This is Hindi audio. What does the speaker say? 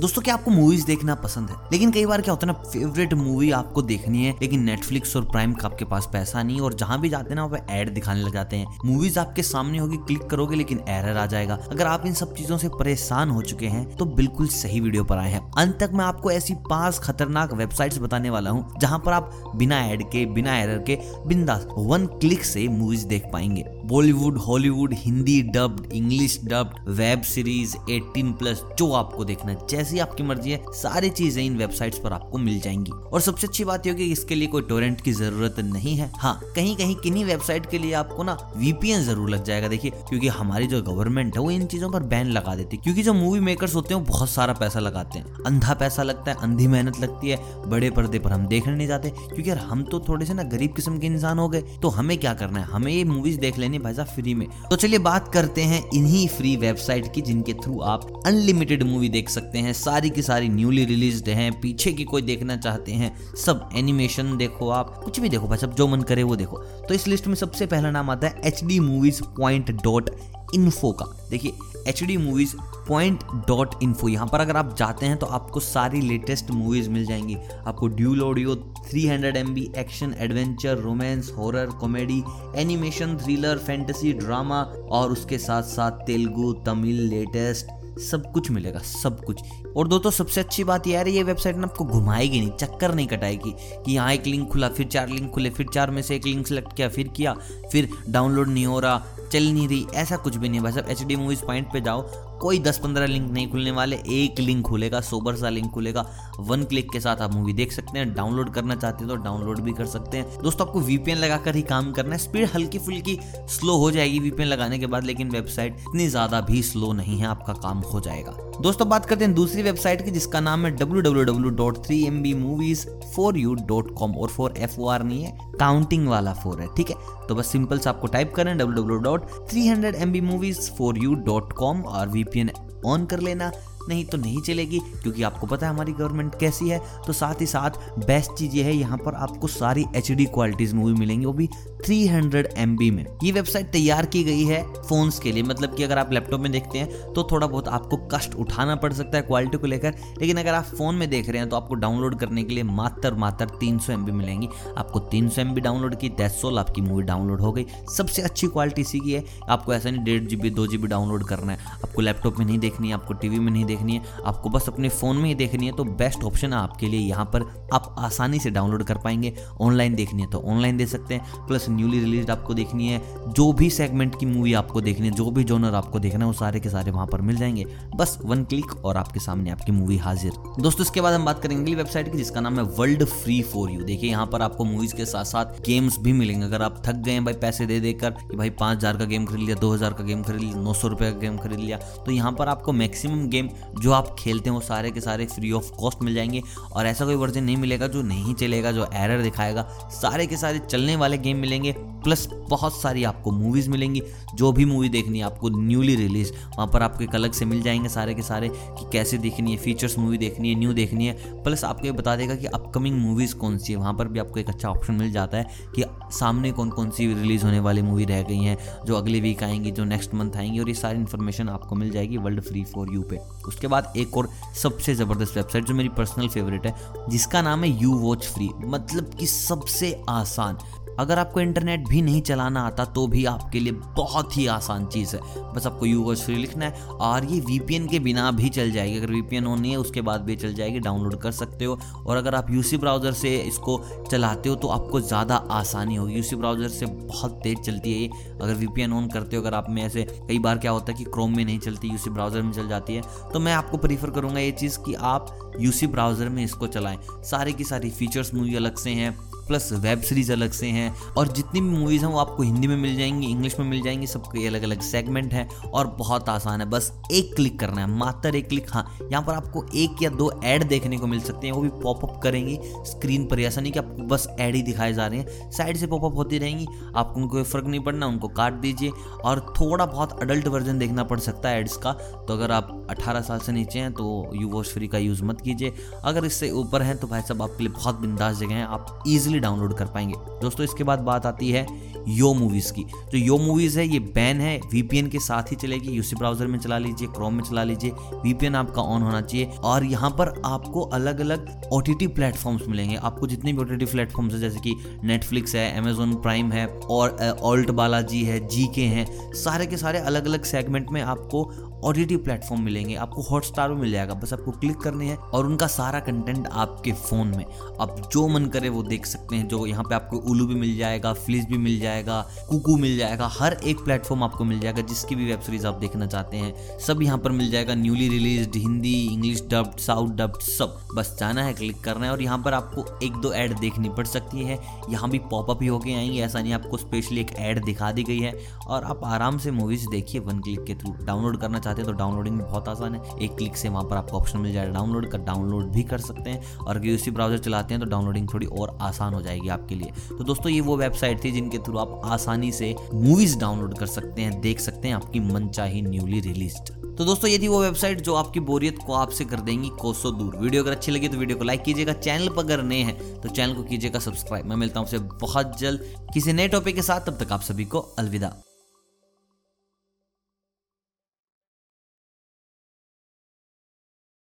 दोस्तों, क्या आपको मूवीज़ देखना पसंद है? लेकिन कई बार क्या होता है ना फेवरेट मूवी आपको देखनी है, लेकिन नेटफ्लिक्स और प्राइम का आपके पास पैसा नहीं, और जहाँ भी जाते हैं ना, वहाँ एड दिखाने लग जाते हैं। मूवीज़ आपके सामने होगी क्लिक करोगे, लेकिन एरर आ जाएगा। अगर आप इन सब चीज़ों से परेशान हो चुके हैं तो बिल्कुल सही वीडियो पर आए हैं। अंत तक मैं आपको ऐसी पाँच खतरनाक वेबसाइट बताने वाला हूँ, जहाँ पर आप बिना एड के, बिना एरर के, बिंदास वन क्लिक से मूवीज़ देख पाएँगे। Bollywood Hollywood Hindi dubbed English dubbed web series 18 plus जो आपको देखना है, जैसी आपकी मर्ज़ी है, सारी चीज़ें इन वेबसाइट्स पर आपको मिल जाएँगी। और सबसे अच्छी बात यह कि इसके लिए कोई टोरेंट की ज़रूरत नहीं है। हाँ कहीं कहीं किन्हीं वेबसाइट के लिए आपको ना वीपीएन ज़रूर लग जाएगा, देखिए, क्योंकि हमारी जो गवर्नमेंट है, वो इन चीज़ों पर बैन लगा देती है, क्योंकि जो मूवी मेकर्स होते हैं, वो बहुत सारा पैसा लगाते हैं। अंधा पैसा लगता है, अंधी मेहनत लगती है, बड़े पर्दे पर हम देखने नहीं जाते, क्योंकि यार हम तो थोड़े से ना गरीब किस्म के इंसान हो गए तो हमें क्या करना है? हमें ये मूवीज़ देख लेनी भाई साहब फ्री में। तो चलिए बात करते हैं इन्हीं फ्री वेबसाइट की जिनके थ्रू आप अनलिमिटेड मूवी देख सकते हैं। सारी की सारी न्यूली रिलीज़ हैं, पीछे की कोई देखना चाहते हैं, सब एनिमेशन देखो आप, कुछ भी देखो भाई सब जो मन करे वो देखो। तो इस लिस्ट में सबसे पहला नाम आता है H D movies point dot info का। देखिए H D movies point dot info यहाँ पर अगर आप जाते हैं तो आपको सारी लेटेस्ट मूवीज़ मिल जाएँगी। आपको dual audio 300 hundred M B action adventure romance horror comedy animation thriller fantasy drama और उसके साथ साथ तेलुगु, तमिल लेटेस्ट सब कुछ मिलेगा, सब कुछ। और दोस्तों, सबसे अच्छी बात यह है, ये वेबसाइट ना आपको घुमाएगी नहीं, चक्कर नहीं कटाएगी कि यहाँ एक लिंक खुला, फिर चार लिंक खुले, फिर चार में से एक लिंक सेलेक्ट किया, फिर किया, फिर डाउनलोड नहीं हो रहा, चल नहीं रही, ऐसा कुछ भी नहीं भाई साहब एच डी मूवीज़ पॉइंट पे जाओ कोई 10-15 लिंक नहीं खुलने वाले, एक लिंक खुलेगा सोबर सा लिंक खुलेगा वन क्लिक के साथ आप मूवी देख सकते हैं डाउनलोड करना चाहते हैं तो डाउनलोड भी कर सकते हैं। दोस्तों, आपको वीपीएन लगाकर ही काम करना है स्पीड हल्की फुल्की स्लो हो जाएगी वीपीएन लगाने के बाद, लेकिन वेबसाइट इतनी ज़्यादा भी स्लो नहीं है, आपका काम हो जाएगा। दोस्तों, बात करते हैं दूसरी वेबसाइट की, जिसका नाम है W W W dot three M B movies four U dot com और फोर एफ़ नहीं है काउंटिंग वाला फोर है, ठीक है? तो बस सिंपल से आपको टाइप करें W W dot three hundred M B movies four U dot com और वीपीएन ऑन कर लेना। नहीं तो नहीं चलेगी, क्योंकि आपको पता है हमारी गवर्नमेंट कैसी है। तो साथ ही साथ बेस्ट चीज़ ये है, यहाँ पर आपको सारी एच डी क्वालिटीज मूवी मिलेंगी, वो भी 300 हंड्रेड एम बी में। ये वेबसाइट तैयार की गई है फोन्स के लिए मतलब कि अगर आप लैपटॉप में देखते हैं तो थोड़ा बहुत आपको कष्ट उठाना पड़ सकता है क्वालिटी को लेकर। लेकिन अगर आप फ़ोन में देख रहे हैं तो आपको डाउनलोड करने के लिए मात्र मात्र तीन सौ एम बी मिलेंगी। आपको तीन सौ एम बी डाउनलोड की सोल आपकी मूवी डाउनलोड हो गई। सबसे अच्छी क्वालिटी इसी की है। आपको ऐसा नहीं डेढ़ जी दो जी डाउनलोड करना है। आपको लैपटॉप में नहीं देखनी है आपको टीवी में नहीं देखनी है, आपको बस अपने फ़ोन में ही देखनी है तो बेस्ट ऑप्शन है आपके लिए यहाँ पर आप आसानी से डाउनलोड कर पाएँगे ऑनलाइन देखनी है तो ऑनलाइन दे सकते हैं प्लस न्यूली रिलीज़ आपको देखनी है, जो भी सेगमेंट की मूवी आपको देखनी है, जो भी जोनर आपको देखना है, वो सारे के सारे वहाँ पर मिल जाएँगे, बस वन क्लिक और आपके सामने आपकी मूवी हाजिर। दोस्तों, इसके बाद हम बात करेंगे अगली वेबसाइट की, जिसका नाम है वर्ल्ड फ्री फॉर यू देखिए, यहाँ पर आपको मूवीज़ के साथ साथ गेम्स भी मिलेंगे। अगर आप थक गए भाई पैसे दे देकर कि भाई पाँच का गेम खरीद लिया, दो हज़ार का गेम खरीद लिया, नौ का गेम खरीद लिया तो यहाँ पर आपको मैक्सिमम गेम जो आप खेलते हैं, वो सारे के सारे फ्री ऑफ़ कॉस्ट मिल जाएँगे और ऐसा कोई वर्जन नहीं मिलेगा जो नहीं चलेगा, जो एरर दिखाएगा। सारे के सारे चलने वाले गेम मिलेंगे। प्लस बहुत सारी आपको मूवीज़ मिलेंगी। जो भी मूवी देखनी है, आपको न्यूली रिलीज़ वहाँ पर आपको एक अलग से मिल जाएँगे सारे के सारे कि कैसे देखनी है फीचर्स मूवी देखनी है न्यू देखनी है। प्लस आपको ये बता देगा कि अपकमिंग मूवीज़ कौन सी है। वहाँ पर भी आपको एक अच्छा ऑप्शन मिल जाता है कि सामने कौन कौन सी रिलीज़ होने वाली मूवी रह गई हैं, जो अगले वीक आएँगी, जो नेक्स्ट मंथ आएँगी, और ये सारी इन्फॉर्मेशन आपको मिल जाएगी वर्ल्ड फ्री फॉर यू पे। उसके बाद एक और सबसे ज़बरदस्त वेबसाइट जो मेरी पर्सनल फेवरेट है, जिसका नाम है यू वॉच फ्री मतलब कि सबसे आसान अगर आपको इंटरनेट भी नहीं चलाना आता तो भी आपके लिए बहुत ही आसान चीज़ है। बस आपको यू वॉच फ्री लिखना है, और ये वीपीएन के बिना भी चल जाएगी। अगर वीपीएन ऑन नहीं है, उसके बाद भी चल जाएगी, डाउनलोड कर सकते हो। और अगर आप यूसी ब्राउज़र से इसको चलाते हो तो आपको ज़्यादा आसानी होगी। यूसी ब्राउज़र से बहुत तेज़ चलती है ये। अगर वीपीएन ऑन करते हो, अगर आप में ऐसे, कई बार क्या होता है कि क्रोम में नहीं चलती यूसी ब्राउज़र में चल जाती है तो मैं आपको प्रीफर करूँगा ये चीज़ कि आप यूसी ब्राउज़र में इसको चलाएँ। सारे की सारी फीचर्स मुझे अलग से हैं। प्लस वेब सीरीज़ अलग से हैं और जितनी भी मूवीज़ हैं वो आपको हिंदी में मिल जाएँगी इंग्लिश में मिल जाएँगी, सबके अलग अलग सेगमेंट हैं और बहुत आसान है। बस एक क्लिक करना है, मात्र एक क्लिक हाँ यहाँ पर आपको एक या दो ऐड देखने को मिल सकते हैं, वो भी पॉपअप करेंगी स्क्रीन पर। ऐसा नहीं कि आपको बस ऐड ही दिखाए जा रहे हैं साइड से पॉपअप होती रहेंगी, आपको उनको फ़र्क नहीं पड़ना, उनको काट दीजिए और थोड़ा बहुत अडल्ट वर्जन देखना पड़ सकता है एड्स का। तो अगर आप 18 साल से नीचे हैं तो यू वॉच फ्री का यूज़ मत कीजिए। अगर इससे ऊपर हैं तो भाई साहब आपके लिए बहुत बिंदास जगह है, आप इजिली आसानी डाउनलोड कर पाएँगे। दोस्तों, इसके बाद बात आती है यो मूवीज़ की। जो यो मूवीज़ है, ये बैन है, वीपीएन के साथ ही चलेगी। यूसी ब्राउज़र में चला लीजिए, क्रोम में चला लीजिए, वीपीएन आपका ऑन होना चाहिए। और यहाँ पर आपको अलग अलग ओ टी प्लेटफॉर्म्स मिलेंगे। आपको जितने भी ओ टी प्लेटफॉर्म्स है, जैसे कि नेटफ्लिक्स है, अमेजोन प्राइम है, और ऑल्ट बालाजी है जी के हैं, सारे के सारे अलग अलग सेगमेंट में आपको ओ प्लेटफॉर्म मिलेंगे, आपको हॉटस्टार में मिल जाएगा। बस आपको क्लिक करने हैं और उनका सारा कंटेंट आपके फ़ोन में। आप जो मन करे वो देख सकते हैं, जो यहाँ पे आपको उलू भी मिल जाएगा फ्लिज भी मिल जाएगा, कुकू मिल जाएगा, हर एक प्लेटफॉर्म आपको मिल जाएगा, जिसकी भी वेब सीरीज़ आप देखना चाहते हैं। सब यहाँ पर मिल जाएगा newly release Hindi English dubbed south dubbed सब। बस जाना है क्लिक करना है और यहाँ पर आपको एक दो ऐड देखनी पड़ सकती है। यहाँ भी पॉपअप ही होके आएँगे, ऐसा नहीं आपको स्पेशली एक ऐड दिखा दी गई है। और आप आराम से मूवीज़ देखिए वन क्लिक के थ्रू डाउनलोड करना चाहते हैं तो डाउनलोडिंग बहुत आसान है। एक क्लिक से वहाँ पर आपको ऑप्शन मिल जाएगा। डाउनलोड कर डाउनलोड भी कर सकते हैं और अगर यूसी ब्राउज़र चलाते हैं तो डाउनलोडिंग थोड़ी और आसान हो जाएगी आपके लिए। तो दोस्तों, ये वो वेबसाइट थी जिनके थ्रू आप आसानी से मूवीज़ डाउनलोड कर सकते हैं, देख सकते हैं आपकी मनचाही न्यूली रिलीज़ तो दोस्तों, ये थी वो वेबसाइट जो आपकी बोरियत को आपसे कर देंगी कोसों दूर। वीडियो अगर अच्छी लगी तो वीडियो को लाइक कीजिएगा। चैनल पर अगर नए हैं तो चैनल को कीजिएगा सब्सक्राइब मैं मिलता हूँ आपसे बहुत जल्द किसी नए टॉपिक के साथ। तब तक आप सभी को अलविदा।